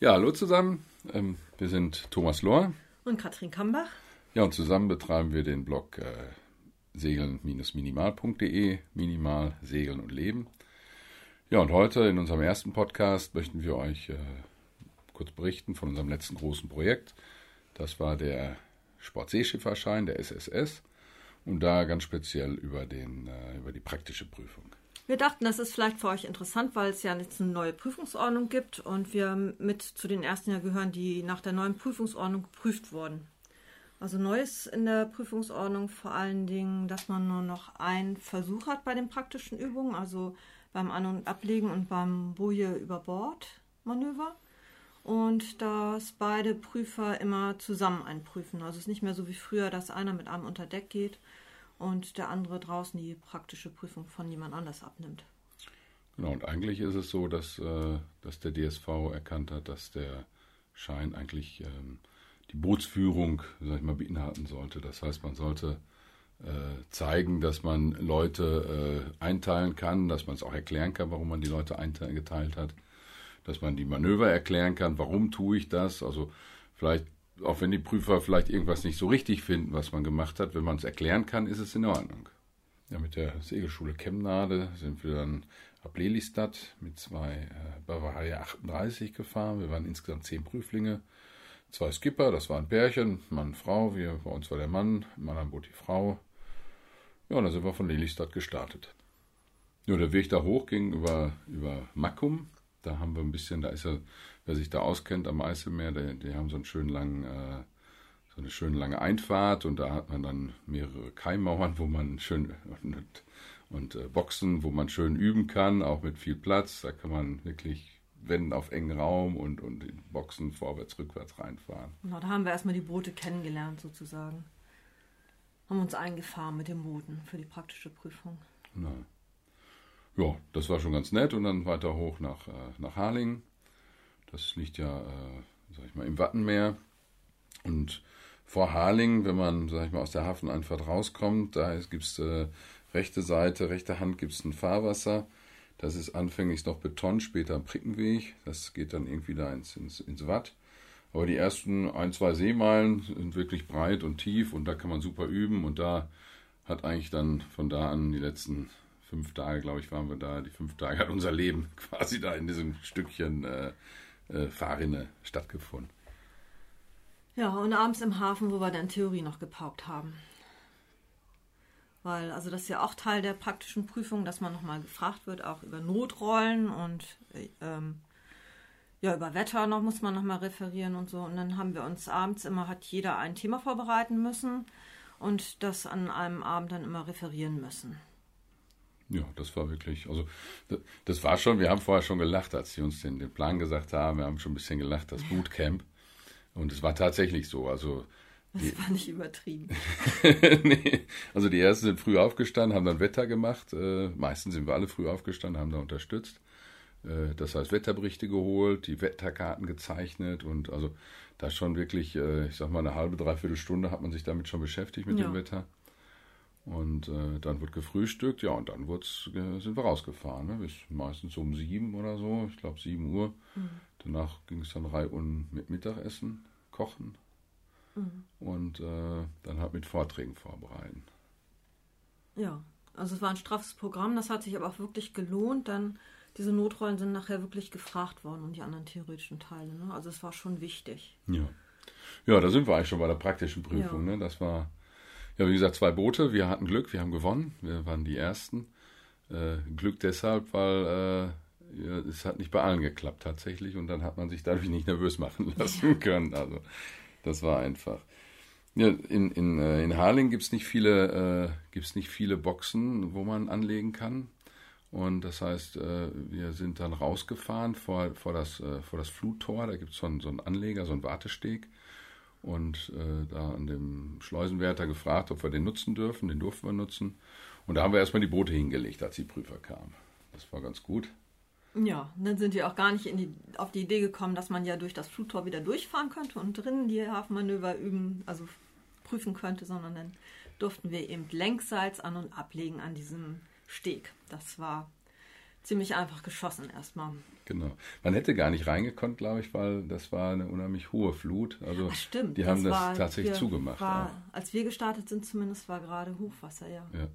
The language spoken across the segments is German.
Ja, hallo zusammen. Ähm, wir sind Thomas Lohr. Und Katrin Kambach. Ja, und zusammen betreiben wir den Blog äh, segeln-minimal.de, Minimal, Segeln und Leben. Ja, und heute in unserem ersten Podcast möchten wir euch äh, kurz berichten von unserem letzten großen Projekt. Das war der Sportseeschifferschein, der SSS, und da ganz speziell über, den, äh, über die praktische Prüfung. Wir dachten, das ist vielleicht für euch interessant, weil es ja jetzt eine neue Prüfungsordnung gibt und wir mit zu den ersten ja gehören, die nach der neuen Prüfungsordnung geprüft wurden. Also Neues in der Prüfungsordnung vor allen Dingen, dass man nur noch einen Versuch hat bei den praktischen Übungen, also beim An- und Ablegen und beim Boje über Bord Manöver. Und dass beide Prüfer immer zusammen einprüfen. Also es ist nicht mehr so wie früher, dass einer mit einem unter Deck geht und der andere draußen die praktische Prüfung von jemand anders abnimmt. Genau, und eigentlich ist es so, dass, äh, dass der DSV erkannt hat, dass der Schein eigentlich ähm, die Bootsführung, sag ich mal, beinhalten sollte. Das heißt, man sollte äh, zeigen, dass man Leute äh, einteilen kann, dass man es auch erklären kann, warum man die Leute eingeteilt hat, dass man die Manöver erklären kann, warum tue ich das. Also vielleicht auch wenn die Prüfer vielleicht irgendwas nicht so richtig finden, was man gemacht hat, wenn man es erklären kann, ist es in Ordnung. Ja, mit der Segelschule Chemnade sind wir dann ab Lelystad mit zwei äh, Bavaria 38 gefahren. Wir waren insgesamt zehn Prüflinge, zwei Skipper, das waren Pärchen, Mann, Frau. Wir, bei uns war der Mann, im anderen Boot die Frau. Ja, und dann sind wir von Lelystad gestartet. Ja, der Weg da hoch ging über, über Mackum. Da haben wir ein bisschen, da ist ja wer sich da auskennt am Eiselmeer, die, die haben so einen schönen langen, äh, so eine schöne lange Einfahrt und da hat man dann mehrere Keimmauern, wo man schön und, und äh, Boxen, wo man schön üben kann, auch mit viel Platz. Da kann man wirklich wenden auf engen Raum und, und in Boxen vorwärts, rückwärts reinfahren. Genau, da haben wir erstmal die Boote kennengelernt sozusagen. Haben uns eingefahren mit den Booten für die praktische Prüfung. Genau. Ja, das war schon ganz nett und dann weiter hoch nach, äh, nach Harlingen. Das liegt ja, äh, sag ich mal, im Wattenmeer. Und vor Harlingen, wenn man, sag ich mal, aus der Hafeneinfahrt rauskommt, da gibt es äh, rechte Seite, rechte Hand gibt es ein Fahrwasser. Das ist anfänglich noch Beton, später ein Prickenweg. Das geht dann irgendwie da ins, ins, ins Watt. Aber die ersten ein, zwei Seemeilen sind wirklich breit und tief und da kann man super üben. Und da hat eigentlich dann von da an die letzten fünf Tage, glaube ich, waren wir da. Die fünf Tage hat unser Leben quasi da in diesem Stückchen äh, äh, Fahrrinne stattgefunden. Ja, und abends im Hafen, wo wir dann Theorie noch gepaukt haben. Weil, also das ist ja auch Teil der praktischen Prüfung, dass man nochmal gefragt wird, auch über Notrollen und ähm, ja, über Wetter noch muss man nochmal referieren und so. Und dann haben wir uns abends immer, hat jeder ein Thema vorbereiten müssen und das an einem Abend dann immer referieren müssen. Ja, das war wirklich, also das war schon, wir haben vorher schon gelacht, als sie uns den, den Plan gesagt haben, wir haben schon ein bisschen gelacht, das Bootcamp. Und es war tatsächlich so, also das war nicht übertrieben. nee. Also die ersten sind früh aufgestanden, haben dann Wetter gemacht. Äh, meistens sind wir alle früh aufgestanden, haben da unterstützt. Äh, das heißt Wetterberichte geholt, die Wetterkarten gezeichnet und also da schon wirklich, äh, ich sag mal, eine halbe, dreiviertel Stunde hat man sich damit schon beschäftigt mit ja. dem Wetter. Und äh, dann wird gefrühstückt, ja, und dann äh, sind wir rausgefahren, ne? bis meistens um sieben oder so, ich glaube sieben Uhr. Mhm. Danach ging es dann reihum mit Mittagessen, kochen mhm. und äh, dann halt mit Vorträgen vorbereiten. Ja, also es war ein straffes Programm, das hat sich aber auch wirklich gelohnt, dann diese Notrollen sind nachher wirklich gefragt worden und die anderen theoretischen Teile. Ne? Also es war schon wichtig. Ja. Ja, da sind wir eigentlich schon bei der praktischen Prüfung. Ja. Ne? Das war ja, wie gesagt, zwei Boote. Wir hatten Glück, wir haben gewonnen. Wir waren die Ersten. Äh, Glück deshalb, weil äh, ja, es hat nicht bei allen geklappt tatsächlich und dann hat man sich dadurch nicht nervös machen lassen können. Also das war einfach. Ja, in, in, äh, in Harling gibt es nicht, viele, äh, nicht viele Boxen, wo man anlegen kann. Und das heißt, äh, wir sind dann rausgefahren vor, vor, das, äh, vor das Fluttor. Da gibt es so, einen, so einen Anleger, so einen Wartesteg und äh, da an dem Schleusenwärter gefragt, ob wir den nutzen dürfen. Den durften wir nutzen. Und da haben wir erstmal die Boote hingelegt, als die Prüfer kamen. Das war ganz gut. Ja, dann sind wir auch gar nicht die, auf die Idee gekommen, dass man ja durch das Fluttor wieder durchfahren könnte und drinnen die Hafenmanöver üben, also prüfen könnte, sondern dann durften wir eben längsseits an- und ablegen an diesem Steg. Das war ziemlich einfach geschossen erstmal. Genau. Man hätte gar nicht reingekonnt, glaube ich, weil das war eine unheimlich hohe Flut. Also Ach, stimmt. die haben das, war- tatsächlich zugemacht. War, als wir gestartet sind, zumindest war gerade Hochwasser, ja. Ja.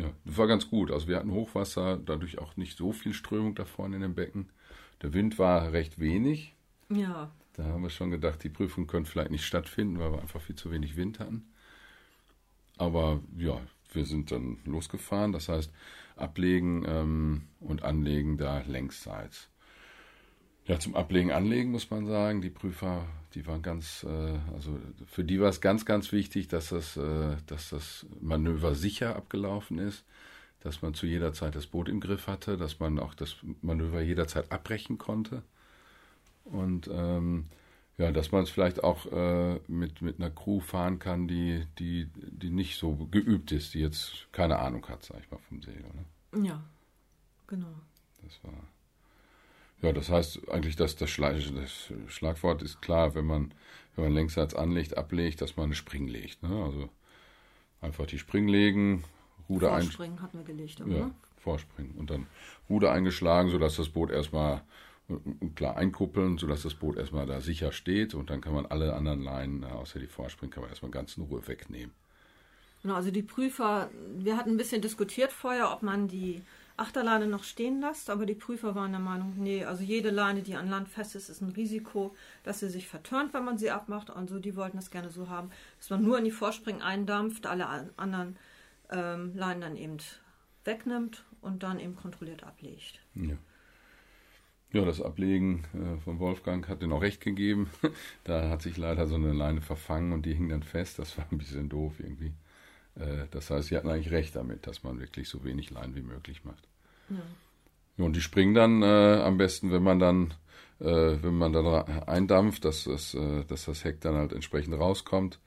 ja, das war ganz gut. Also wir hatten Hochwasser, dadurch auch nicht so viel Strömung da vorne in dem Becken. Der Wind war recht wenig. Ja, Da haben wir schon gedacht, die Prüfung könnte vielleicht nicht stattfinden, weil wir einfach viel zu wenig Wind hatten. Aber ja, wir sind dann losgefahren. Das heißt, ablegen ähm, und anlegen da längsseits. Ja, zum Ablegen, Anlegen muss man sagen, die Prüfer, die waren ganz, äh, also für die war es ganz, ganz wichtig, dass das, äh, dass das Manöver sicher abgelaufen ist, dass man zu jeder Zeit das Boot im Griff hatte, dass man auch das Manöver jederzeit abbrechen konnte. Und ähm, ja, dass man es vielleicht auch äh, mit, mit einer Crew fahren kann, die, die, die nicht so geübt ist, die jetzt keine Ahnung hat, sag ich mal, vom Segel. Ne? ja, genau. Das war. Ja, das heißt eigentlich, dass das, Schlag, das Schlagwort ist klar, wenn man, wenn man längsseits anlegt, ablegt, dass man eine Spring legt. Ne? Also einfach die Spring legen, Ruder ein, Vorspringen hatten wir gelegt, aber, ja, vorspringen und dann Ruder eingeschlagen, sodass das Boot erstmal klar einkuppeln, sodass das Boot erstmal da sicher steht und dann kann man alle anderen Leinen, äh, außer die Vorspringen, kann man erstmal ganz in Ruhe wegnehmen. Genau, also die Prüfer, wir hatten ein bisschen diskutiert vorher, ob man die Achterleine noch stehen lässt, aber die Prüfer waren der Meinung, nee, also jede Leine, die an Land fest ist, ist ein Risiko, dass sie sich vertörnt, wenn man sie abmacht. Also die wollten das gerne so haben, dass man nur in die Vorspringen eindampft, alle an- anderen ähm, Leinen dann eben wegnimmt und dann eben kontrolliert ablegt. Ja. Ja, das Ablegen äh, von Wolfgang hat den auch recht gegeben. da hat sich leider so eine Leine verfangen und die hing dann fest. Das war ein bisschen doof irgendwie. Äh, das heißt, sie hatten eigentlich recht damit, dass man wirklich so wenig Leinen wie möglich macht. Ja. Ja, und die springen dann äh, am besten, wenn man dann, äh, wenn man dann eindampft, dass das, äh, dass das Heck dann halt entsprechend rauskommt,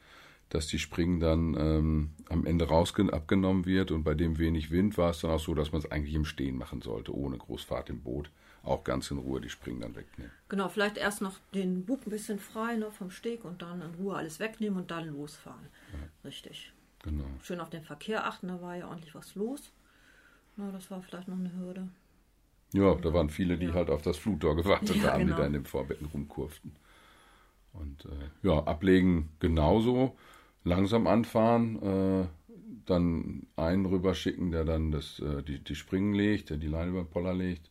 dass die Springen dann ähm, am Ende raus abgenommen wird und bei dem wenig Wind war es dann auch so, dass man es eigentlich im Stehen machen sollte, ohne Großfahrt im Boot. Auch ganz in Ruhe die Springen dann wegnehmen. Genau, vielleicht erst noch den Bug ein bisschen frei ne, vom Steg und dann in Ruhe alles wegnehmen und dann losfahren. Richtig. Genau. Schön auf den Verkehr achten, da war ja ordentlich was los. Na, das war vielleicht noch eine Hürde. Ja, da waren viele, die Ja. halt auf das Fluttor gewartet Ja, haben, genau. die da in den Vorbetten rumkurften. Und äh, ja, ablegen genauso, langsam anfahren, äh, dann einen rüberschicken, der dann das, äh, die, die Springen legt, der die Leine über den Poller legt.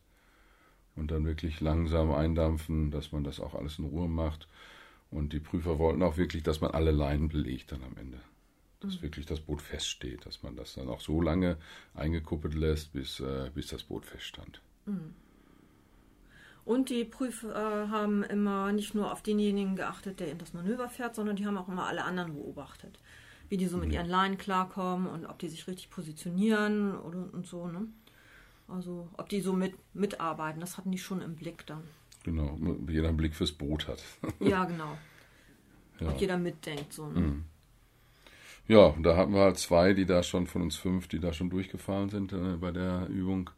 Und dann wirklich langsam eindampfen, dass man das auch alles in Ruhe macht. Und die Prüfer wollten auch wirklich, dass man alle Leinen belegt dann am Ende. Dass wirklich das Boot feststeht, dass man das dann auch so lange eingekuppelt lässt, bis, äh, bis das Boot feststand. Und die Prüfer haben immer nicht nur auf denjenigen geachtet, der in das Manöver fährt, sondern die haben auch immer alle anderen beobachtet. Wie die so mit ihren Leinen klarkommen und ob die sich richtig positionieren oder und so, ne? Also ob die so mit, mitarbeiten, das hatten die schon im Blick dann. Genau, jeder einen Blick fürs Boot hat. Ja, genau. ja. Ob jeder mitdenkt, so, ne? Mhm. ja, und da hatten wir halt zwei, die da schon von uns fünf, die da schon durchgefallen sind äh, bei der Übung.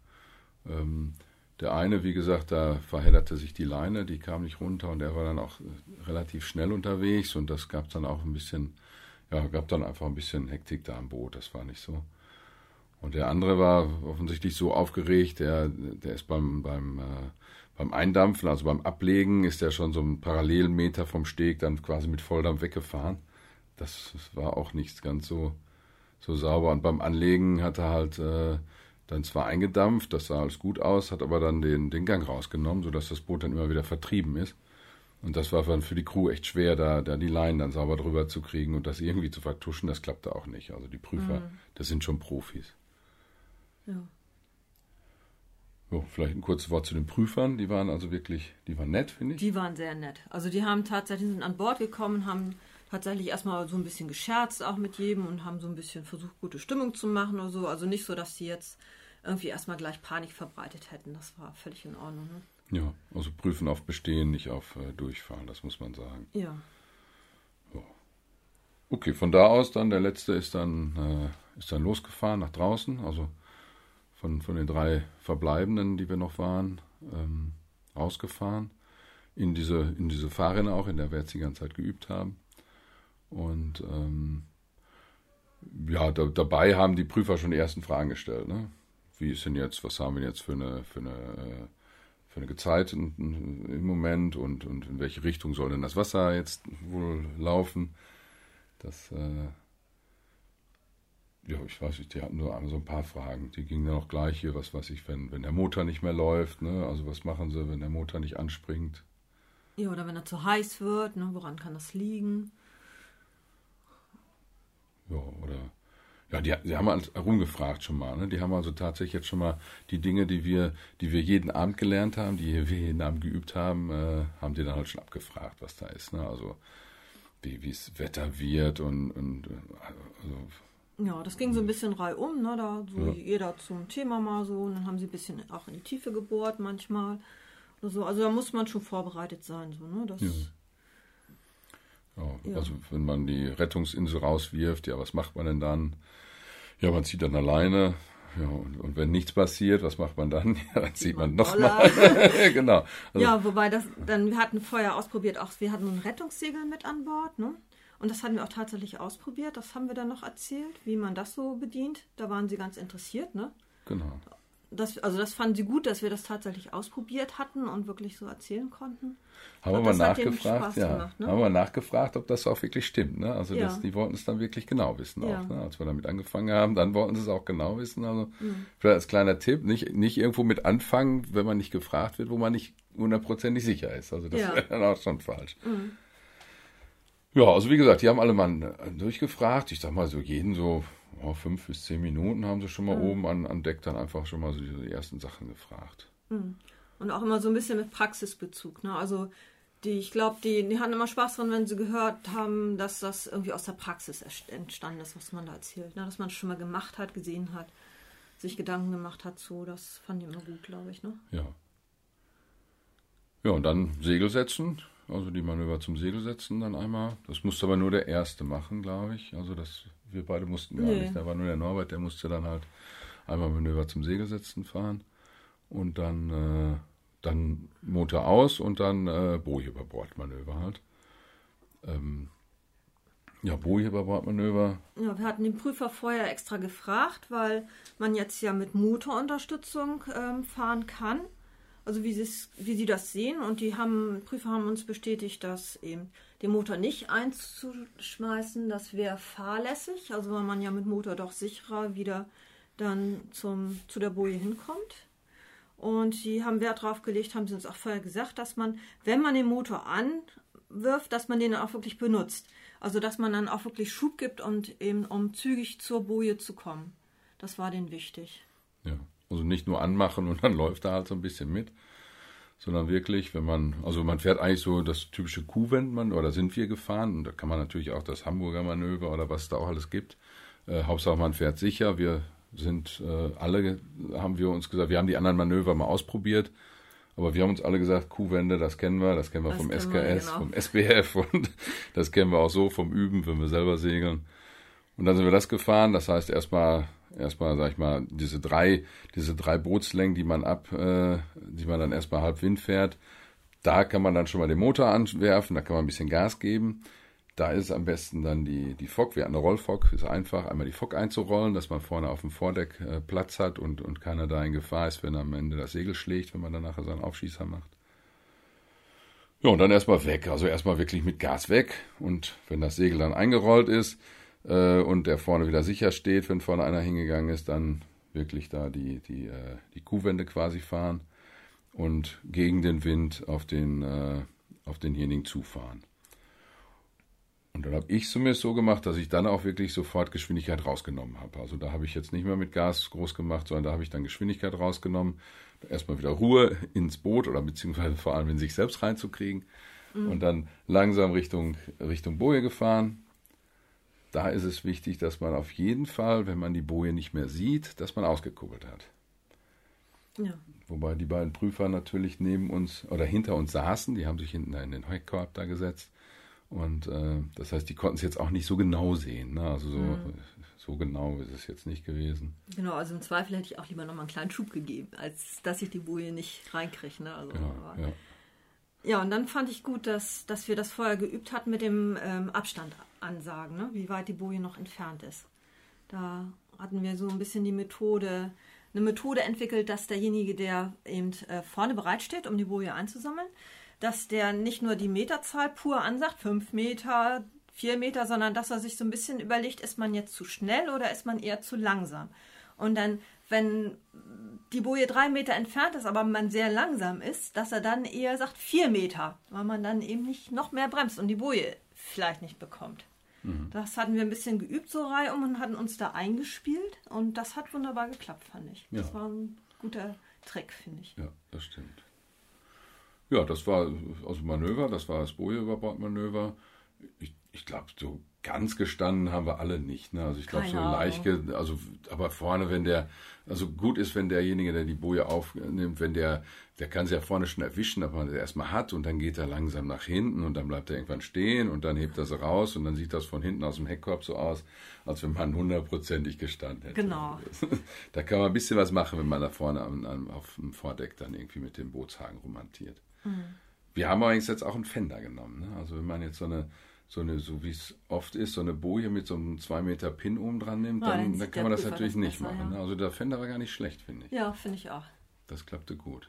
Ähm, der eine, wie gesagt, da verhedderte sich die Leine, die kam nicht runter und er war dann auch äh, relativ schnell unterwegs und das gab dann auch ein bisschen, ja, gab dann einfach ein bisschen Hektik da am Boot, das war nicht so. Und der andere war offensichtlich so aufgeregt, der, der ist beim, beim, äh, beim Eindampfen, also beim Ablegen, ist der schon so einen Parallelmeter vom Steg dann quasi mit Volldampf weggefahren. Das war auch nicht ganz so, so sauber. Und beim Anlegen hat er halt äh, dann zwar eingedampft, das sah alles gut aus, hat aber dann den, den Gang rausgenommen, sodass das Boot dann immer wieder vertrieben ist. Und das war dann für die Crew echt schwer, da, da die Leinen dann sauber drüber zu kriegen und das irgendwie zu vertuschen, das klappte auch nicht. Also die Prüfer, das sind schon Profis. Ja. Jo, vielleicht ein kurzes Wort zu den Prüfern. Die waren also wirklich, die waren nett, finde ich. Die waren sehr nett. Also die haben tatsächlich sind an Bord gekommen, haben tatsächlich erstmal so ein bisschen gescherzt auch mit jedem und haben so ein bisschen versucht, gute Stimmung zu machen oder so. Also nicht so, dass die jetzt irgendwie erstmal gleich Panik verbreitet hätten. Das war völlig in Ordnung. Ne? Ja, also prüfen auf Bestehen, nicht auf äh, Durchfahren, das muss man sagen. Ja. Okay, von da aus dann, der letzte ist dann, äh, ist dann losgefahren nach draußen, also von, von den drei Verbleibenden, die wir noch waren, ähm, rausgefahren. In diese, in diese Fahrrinne auch, in der wir jetzt die ganze Zeit geübt haben. Und ähm, ja, da, dabei haben die Prüfer schon die ersten Fragen gestellt. Ne? wie ist denn jetzt, was haben wir jetzt für eine, für eine, äh, für eine Gezeit im Moment und, und in welche Richtung soll denn das Wasser jetzt wohl laufen. Das, äh, ja, ich weiß nicht, die hatten nur so ein paar Fragen. Die gingen dann auch gleich hier, was weiß ich, wenn, wenn der Motor nicht mehr läuft, ne? Also was machen sie, wenn der Motor nicht anspringt? Ja, oder wenn er zu heiß wird, ne? woran kann das liegen? Ja, oder ja, die, die haben halt rumgefragt schon mal. Ne? Die haben also tatsächlich jetzt schon mal die Dinge, die wir, die wir jeden Abend gelernt haben, die wir jeden Abend geübt haben, äh, haben die dann halt schon abgefragt, was da ist. Ne? Also wie es Wetter wird und, und also, ja, das ging so ein bisschen reihum, ne? Da so ja. jeder zum Thema mal so. Und dann haben sie ein bisschen auch in die Tiefe gebohrt manchmal. Oder so. Also da muss man schon vorbereitet sein, so, ne? Das, ja. Ja. Also wenn man die Rettungsinsel rauswirft, ja, was macht man denn dann? Ja, man zieht dann alleine. Ja, und, und wenn nichts passiert, was macht man dann? Ja, dann zieht man nochmal. genau. Also, ja, wobei das dann, wir hatten vorher ausprobiert, auch wir hatten ein Rettungssegel mit an Bord, ne? Und das hatten wir auch tatsächlich ausprobiert. Das haben wir dann noch erzählt, wie man das so bedient. Da waren sie ganz interessiert, ne? Genau. Das, also das fanden sie gut, dass wir das tatsächlich ausprobiert hatten und wirklich so erzählen konnten. Haben wir mal nachgefragt, ja. Gemacht, ne? Haben wir nachgefragt, ob das auch wirklich stimmt. Ne? Also ja. das, die wollten es dann wirklich genau wissen ja. auch. Ne? Als wir damit angefangen haben, dann wollten sie es auch genau wissen. Also mhm. vielleicht als kleiner Tipp, nicht, nicht irgendwo mit anfangen, wenn man nicht gefragt wird, wo man nicht hundertprozentig sicher ist. Also das ja. wäre dann auch schon falsch. Mhm. Ja, also wie gesagt, die haben alle mal durchgefragt. Ich sag mal so jeden so oh, fünf bis zehn Minuten haben sie schon mal mhm. oben an, an Deck dann einfach schon mal so die ersten Sachen gefragt. Mhm. Und auch immer so ein bisschen mit Praxisbezug. Ne? Also die, ich glaube, die, die hatten immer Spaß dran, wenn sie gehört haben, dass das irgendwie aus der Praxis entstanden ist, was man da erzählt. Ne? Dass man es schon mal gemacht hat, gesehen hat, sich Gedanken gemacht hat, so, das fand ich immer gut, glaube ich. Ne? Ja. Ja, und dann Segel setzen, also die Manöver zum Segel setzen dann einmal. Das musste aber nur der Erste machen, glaube ich. Also das, wir beide mussten gar nee. nicht. Da war nur der Norbert, der musste dann halt einmal Manöver zum Segel setzen fahren und dann, äh, dann Motor aus und dann äh, Boje über Bordmanöver halt. Ähm, ja, Boje über Bordmanöver. Ja, wir hatten den Prüfer vorher extra gefragt, weil man jetzt ja mit Motorunterstützung ähm, fahren kann also wie, wie sie das sehen. Und die haben, Prüfer haben uns bestätigt, dass eben den Motor nicht einzuschmeißen, das wäre fahrlässig, also weil man ja mit Motor doch sicherer wieder dann zum, zu der Boje hinkommt. Und die haben Wert darauf gelegt, haben sie uns auch vorher gesagt, dass man, wenn man den Motor anwirft, dass man den auch wirklich benutzt. Also dass man dann auch wirklich Schub gibt und eben um zügig zur Boje zu kommen. Das war denen wichtig. Ja. Also nicht nur anmachen und dann läuft er halt so ein bisschen mit, sondern wirklich, wenn man, also man fährt eigentlich so das typische Kuhwendmann, oder sind wir gefahren, und da kann man natürlich auch das Hamburger Manöver oder was da auch alles gibt. Äh, Hauptsache man fährt sicher. Wir sind äh, alle, haben wir uns gesagt, wir haben die anderen Manöver mal ausprobiert, aber wir haben uns alle gesagt, Kuhwende, das kennen wir, das kennen wir das vom SKS, wir, genau. vom SBF und das kennen wir auch so vom Üben, wenn wir selber segeln. Und dann sind wir das gefahren, das heißt erstmal erstmal, sag ich mal, diese drei, diese drei Bootslängen, die man ab, äh, die man dann erstmal halb Wind fährt, da kann man dann schon mal den Motor anwerfen, da kann man ein bisschen Gas geben. Da ist am besten dann die, die Fock, wir hatten eine Rollfock, ist einfach, einmal die Fock einzurollen, dass man vorne auf dem Vordeck äh, Platz hat und, und keiner da in Gefahr ist, wenn am Ende das Segel schlägt, wenn man dann nachher seinen Aufschießer macht. Ja, und dann erstmal weg, also erstmal wirklich mit Gas weg und wenn das Segel dann eingerollt ist, äh, und der vorne wieder sicher steht, wenn vorne einer hingegangen ist, dann wirklich da die, die, äh, die Kuhwände quasi fahren und gegen den Wind auf, den, äh, auf denjenigen zufahren. Und dann habe ich es zumindest so gemacht, dass ich dann auch wirklich sofort Geschwindigkeit rausgenommen habe. Also da habe ich jetzt nicht mehr mit Gas groß gemacht, sondern da habe ich dann Geschwindigkeit rausgenommen. Erstmal wieder Ruhe ins Boot oder beziehungsweise vor allem in sich selbst reinzukriegen. Mhm. Und dann langsam Richtung, Richtung Boje gefahren da ist es wichtig, dass man auf jeden Fall, wenn man die Boje nicht mehr sieht, dass man ausgekuppelt hat. Ja. Wobei die beiden Prüfer natürlich neben uns oder hinter uns saßen, die haben sich hinten in den Heckkorb da gesetzt. Und äh, das heißt, die konnten es jetzt auch nicht so genau sehen. Ne? Also so, mhm. so genau ist es jetzt nicht gewesen. Genau, also im Zweifel hätte ich auch lieber nochmal einen kleinen Schub gegeben, als dass ich die Boje nicht reinkriege. Ne? Also, genau, ja. ja, und dann fand ich gut, dass, dass wir das vorher geübt hatten mit dem ähm, Abstand ansagen, ne? wie weit die Boje noch entfernt ist. Da hatten wir so ein bisschen die Methode, eine Methode entwickelt, dass derjenige, der eben äh, vorne bereitsteht, um die Boje einzusammeln, dass der nicht nur die Meterzahl pur ansagt, fünf Meter, vier Meter, sondern dass er sich so ein bisschen überlegt, ist man jetzt zu schnell oder ist man eher zu langsam? Und dann, wenn die Boje drei Meter entfernt ist, aber man sehr langsam ist, dass er dann eher sagt vier Meter, weil man dann eben nicht noch mehr bremst und die Boje vielleicht nicht bekommt. Mhm. Das hatten wir ein bisschen geübt, so reihum, und hatten uns da eingespielt. Und das hat wunderbar geklappt, fand ich. Ja. Das war ein guter Trick, finde ich. Ja, das stimmt. Ja, das war also Manöver, das war das Boje-Überbordmanöver. Ich, ich glaube, so ganz gestanden haben wir alle nicht. Ne? Also ich glaube, so leicht, also aber vorne, wenn der, also gut ist, wenn derjenige, der die Boje aufnimmt, wenn der, der kann sie ja vorne schon erwischen, aber man erstmal hat und dann geht er langsam nach hinten und dann bleibt er irgendwann stehen und dann hebt er sie raus und dann sieht das von hinten aus dem Heckkorb so aus, als wenn man hundertprozentig gestanden hätte. Genau. Da kann man ein bisschen was machen, wenn man da vorne am, am, auf dem Vordeck dann irgendwie mit dem Bootshaken romantiert. Mhm. Wir haben übrigens jetzt auch einen Fender genommen. Ne? Also wenn man jetzt so eine so eine, so wie es oft ist, so eine Boje mit so einem 2 Meter Pin oben dran nimmt, dann, dann, dann kann man das natürlich das nicht besser, machen. Ja. Also der Fender war gar nicht schlecht, finde ich. Ja, finde ich auch. Das klappte gut.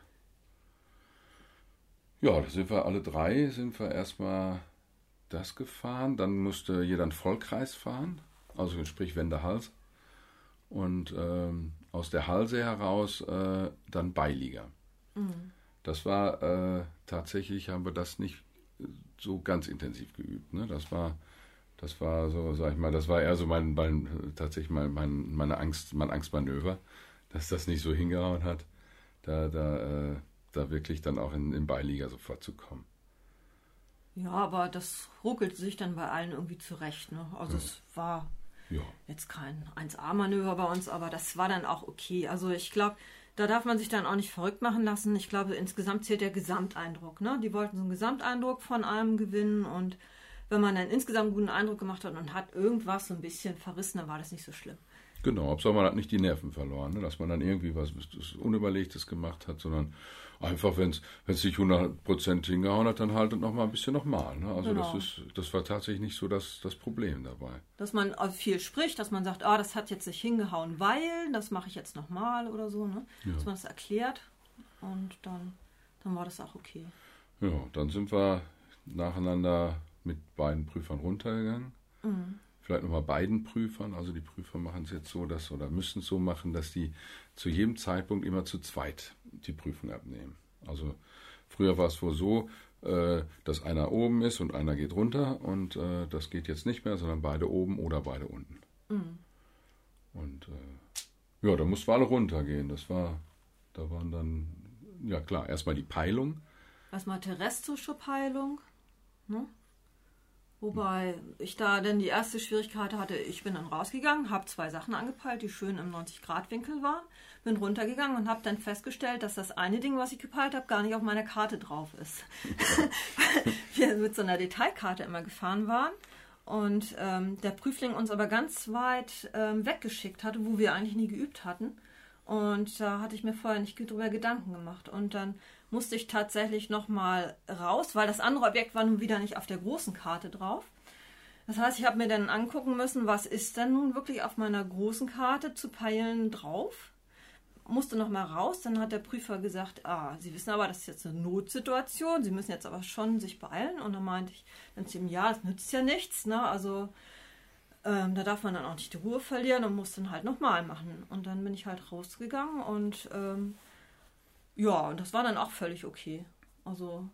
Ja, da sind wir alle drei, sind wir erstmal das gefahren. Dann musste jeder einen Vollkreis fahren, also sprich Wende Hals. Und ähm, aus der Halse heraus äh, dann Beilieger. Mhm. Das war äh, tatsächlich, haben wir das nicht so ganz intensiv geübt. Ne? Das war, das war so, sag ich mal, das war eher so mein, mein tatsächlich mein, mein, meine Angst, mein Angstmanöver, dass das nicht so hingehauen hat, da, da, äh, da wirklich dann auch in, in Beiliga sofort zu kommen. Ja, aber das ruckelt sich dann bei allen irgendwie zurecht. Ne? Also ja. es war ja. jetzt kein 1A-Manöver bei uns, aber das war dann auch okay. Also ich glaube, da darf man sich dann auch nicht verrückt machen lassen. Ich glaube, insgesamt zählt der Gesamteindruck. Ne? Die wollten so einen Gesamteindruck von allem gewinnen und wenn man einen insgesamt guten Eindruck gemacht hat und hat irgendwas so ein bisschen verrissen, dann war das nicht so schlimm. Genau, Hauptsache man hat nicht die Nerven verloren, ne? dass man dann irgendwie was Unüberlegtes gemacht hat, sondern einfach, wenn es sich 100% hingehauen hat, dann haltet noch mal ein bisschen nochmal. Ne? Also genau. das, ist, das war tatsächlich nicht so das, das Problem dabei. Dass man viel spricht, dass man sagt, ah, das hat jetzt nicht hingehauen, weil, das mache ich jetzt nochmal oder so. Ne? Ja. Dass man das erklärt und dann, dann war das auch okay. Ja, dann sind wir nacheinander mit beiden Prüfern runtergegangen. Mhm vielleicht nochmal beiden Prüfern. Also die Prüfer machen es jetzt so, dass oder müssen es so machen, dass die zu jedem Zeitpunkt immer zu zweit die Prüfung abnehmen. Also früher war es wohl so, äh, dass einer oben ist und einer geht runter und äh, das geht jetzt nicht mehr, sondern beide oben oder beide unten. Mhm. Und äh, ja, da mussten wir alle runtergehen. Das war, da waren dann, ja klar, erstmal die Peilung. Erstmal terrestrische Peilung. Ne? Wobei ich da dann die erste Schwierigkeit hatte, ich bin dann rausgegangen, habe zwei Sachen angepeilt, die schön im 90-Grad-Winkel waren, bin runtergegangen und habe dann festgestellt, dass das eine Ding, was ich gepeilt habe, gar nicht auf meiner Karte drauf ist. wir mit so einer Detailkarte immer gefahren waren und ähm, der Prüfling uns aber ganz weit ähm, weggeschickt hatte, wo wir eigentlich nie geübt hatten. Und da hatte ich mir vorher nicht drüber Gedanken gemacht. Und dann musste ich tatsächlich nochmal raus, weil das andere Objekt war nun wieder nicht auf der großen Karte drauf. Das heißt, ich habe mir dann angucken müssen, was ist denn nun wirklich auf meiner großen Karte zu peilen drauf. Musste nochmal raus, dann hat der Prüfer gesagt, ah, Sie wissen aber, das ist jetzt eine Notsituation, Sie müssen jetzt aber schon sich beeilen. Und dann meinte ich dann zu ihm, ja, das nützt ja nichts, ne? Also ähm, da darf man dann auch nicht die Ruhe verlieren und muss dann halt nochmal machen. Und dann bin ich halt rausgegangen und ähm, ja, und das war dann auch völlig okay. Also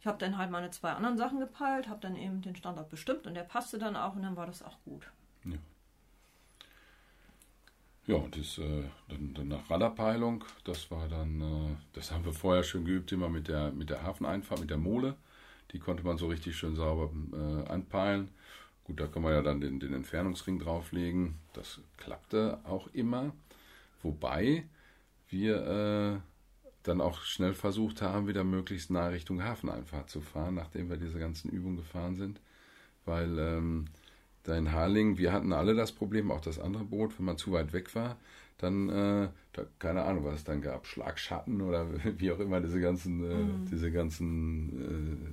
ich habe dann halt meine zwei anderen Sachen gepeilt, habe dann eben den Standort bestimmt und der passte dann auch und dann war das auch gut. Ja. Ja, das, äh, dann, dann nach Radarpeilung, das war dann, äh, das haben wir vorher schon geübt, immer mit der, mit der Hafeneinfahrt, mit der Mole. Die konnte man so richtig schön sauber äh, anpeilen. Gut, da kann man ja dann den, den Entfernungsring drauflegen. Das klappte auch immer. Wobei wir äh, dann auch schnell versucht haben, wieder möglichst nah Richtung Hafeneinfahrt zu fahren, nachdem wir diese ganzen Übungen gefahren sind. Weil ähm, da in Harling, wir hatten alle das Problem, auch das andere Boot, wenn man zu weit weg war, dann, äh, da, keine Ahnung, was es dann gab, Schlagschatten oder wie auch immer, diese ganzen, äh, mhm. diese ganzen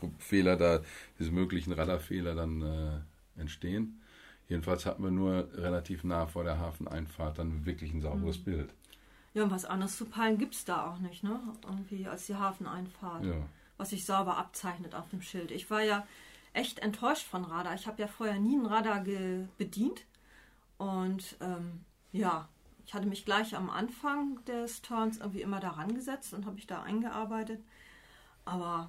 äh, Fehler da, diese möglichen Radarfehler dann äh, entstehen. Jedenfalls hatten wir nur relativ nah vor der Hafeneinfahrt dann wirklich ein sauberes mhm. Bild. Ja, und was anderes zu peilen gibt es da auch nicht, ne? Irgendwie als die Hafeneinfahrt. Ja. Was sich sauber abzeichnet auf dem Schild. Ich war ja echt enttäuscht von Radar. Ich habe ja vorher nie einen Radar bedient. Und ähm, ja, ich hatte mich gleich am Anfang des Turns irgendwie immer daran gesetzt und habe mich da eingearbeitet. Aber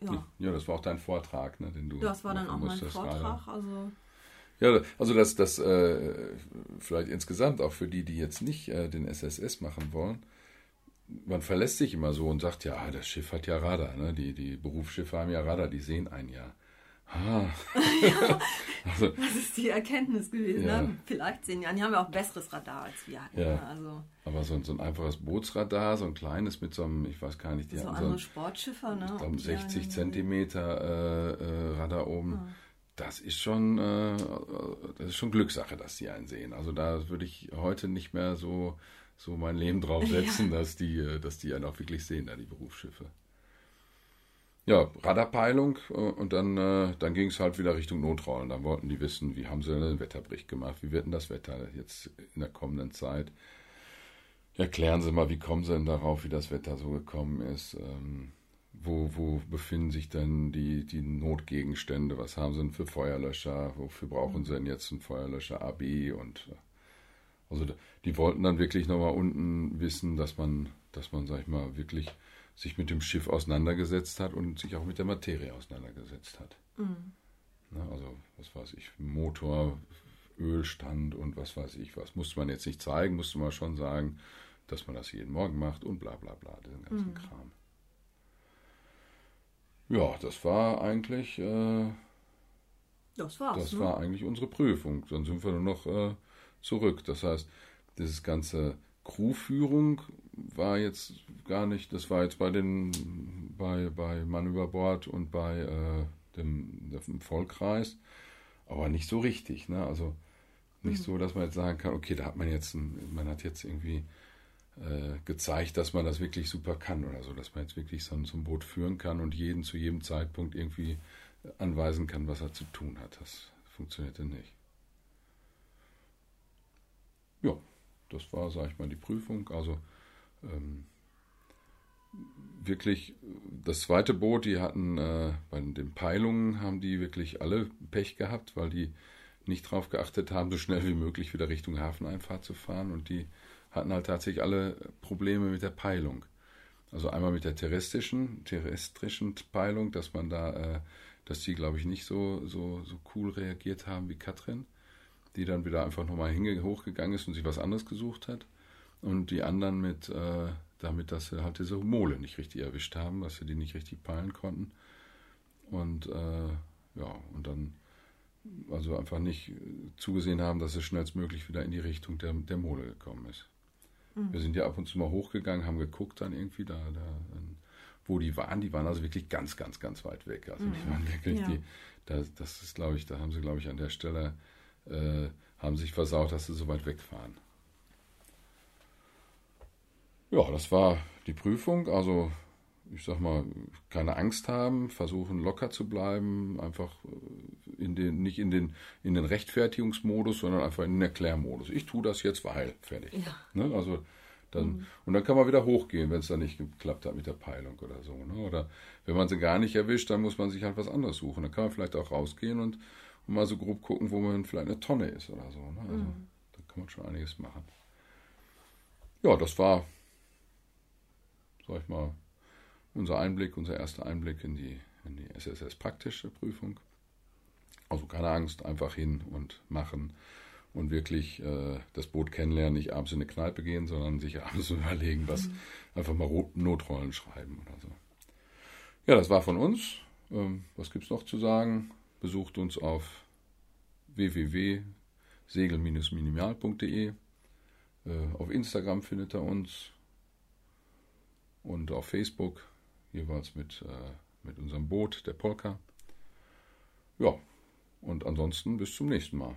ja. Ja, das war auch dein Vortrag, ne, den du. Das war dann auch mein Vortrag. Also ja, also das, das äh, vielleicht insgesamt auch für die, die jetzt nicht äh, den SSS machen wollen. Man verlässt sich immer so und sagt, ja, das Schiff hat ja Radar, ne? die, die Berufsschiffe haben ja Radar, die sehen ein Jahr. Ah. ja, also, das ist die Erkenntnis gewesen. Ne? Ja. Ne? Vielleicht sehen ja, die haben ja auch besseres Radar als wir hatten. Ja. Ne? Also, Aber so, so, ein einfaches Bootsradar, so ein kleines mit so einem, ich weiß gar nicht, die so andere so Sportschiffe, ne? Ich glaube 60 Zentimeter äh, äh, Radar oben. Hm. Das ist schon, äh, das ist schon Glückssache, dass die einen sehen. Also da würde ich heute nicht mehr so, so mein Leben drauf setzen, dass die, äh, dass die einen auch wirklich sehen, da die Berufsschiffe ja, Radarpeilung äh, und dann, äh, dann ging es halt wieder Richtung Notrollen. Dann wollten die wissen, wie haben sie denn den Wetterbericht gemacht, wie wird denn das Wetter jetzt in der kommenden Zeit. Erklären Sie mal, wie kommen Sie denn darauf, wie das Wetter so gekommen ist? Ähm, wo, wo befinden sich denn die, die Notgegenstände? Was haben Sie denn für Feuerlöscher? Wofür brauchen Sie denn jetzt einen Feuerlöscher AB? Und äh, also die wollten dann wirklich nochmal unten wissen, dass man, dass man, sag ich mal, wirklich sich mit dem Schiff auseinandergesetzt hat und sich auch mit der Materie auseinandergesetzt hat. Mhm. Na, also, was weiß ich, Motor, Ölstand und was weiß ich was. Musste man jetzt nicht zeigen, musste man schon sagen, dass man das jeden Morgen macht und bla bla bla, den ganzen mhm. Kram. Ja, das war eigentlich. Äh, das war's. Das ne? war eigentlich unsere Prüfung. Dann sind wir nur noch äh, zurück. Das heißt, dieses ganze Crewführung war jetzt gar nicht, das war jetzt bei den, bei, bei Mann über Bord und bei äh, dem, dem Vollkreis, aber nicht so richtig, ne? Also nicht mhm. so, dass man jetzt sagen kann, okay, da hat man jetzt, ein, man hat jetzt irgendwie äh, gezeigt, dass man das wirklich super kann oder so, dass man jetzt wirklich so, ein Boot führen kann und jeden zu jedem Zeitpunkt irgendwie anweisen kann, was er zu tun hat. Das funktionierte nicht. Ja, das war, sag ich mal, die Prüfung. Also ähm, wirklich das zweite Boot, die hatten äh, bei den Peilungen haben die wirklich alle Pech gehabt, weil die nicht darauf geachtet haben, so schnell wie möglich wieder Richtung Hafeneinfahrt zu fahren und die hatten halt tatsächlich alle Probleme mit der Peilung. Also einmal mit der terrestrischen, terrestrischen Peilung, dass man da, äh, dass die, glaube ich, nicht so, so, so cool reagiert haben wie Katrin, die dann wieder einfach nochmal hochgegangen ist und sich was anderes gesucht hat und die anderen mit, äh, damit, dass sie halt diese Mole nicht richtig erwischt haben, dass sie die nicht richtig peilen konnten. Und äh, ja, und dann also einfach nicht zugesehen haben, dass es schnellstmöglich wieder in die Richtung der, der Mole gekommen ist. Mhm. Wir sind ja ab und zu mal hochgegangen, haben geguckt dann irgendwie da, da wo die waren. Die waren also wirklich ganz, ganz, ganz weit weg. Also mhm. die waren wirklich ja. die, da, das ist glaube ich, da haben sie glaube ich an der Stelle äh, haben sich versaut, dass sie so weit wegfahren. Ja, das war die Prüfung. Also, ich sag mal, keine Angst haben, versuchen locker zu bleiben, einfach äh, in den, nicht in den, in den Rechtfertigungsmodus, sondern einfach in den Erklärmodus. Ich tue das jetzt, weil, fertig. Ja. Ne? Also, dann, mhm. Und dann kann man wieder hochgehen, wenn es dann nicht geklappt hat mit der Peilung oder so. Ne? Oder wenn man sie gar nicht erwischt, dann muss man sich halt was anderes suchen. Dann kann man vielleicht auch rausgehen und, und mal so grob gucken, wo man vielleicht eine Tonne ist oder so. Ne? Also, mhm. Da kann man schon einiges machen. Ja, das war sag ich mal, unser Einblick, unser erster Einblick in die, in die SSS-praktische Prüfung. Also keine Angst, einfach hin und machen und wirklich äh, das Boot kennenlernen, nicht abends in eine Kneipe gehen, sondern sich abends überlegen, was, mhm. einfach mal Notrollen schreiben oder so. Ja, das war von uns. Ähm, was gibt es noch zu sagen? Besucht uns auf www.segel-minimal.de. Äh, auf Instagram findet er uns und auf Facebook jeweils mit, äh, mit unserem Boot, der Polka. Ja, und ansonsten bis zum nächsten Mal.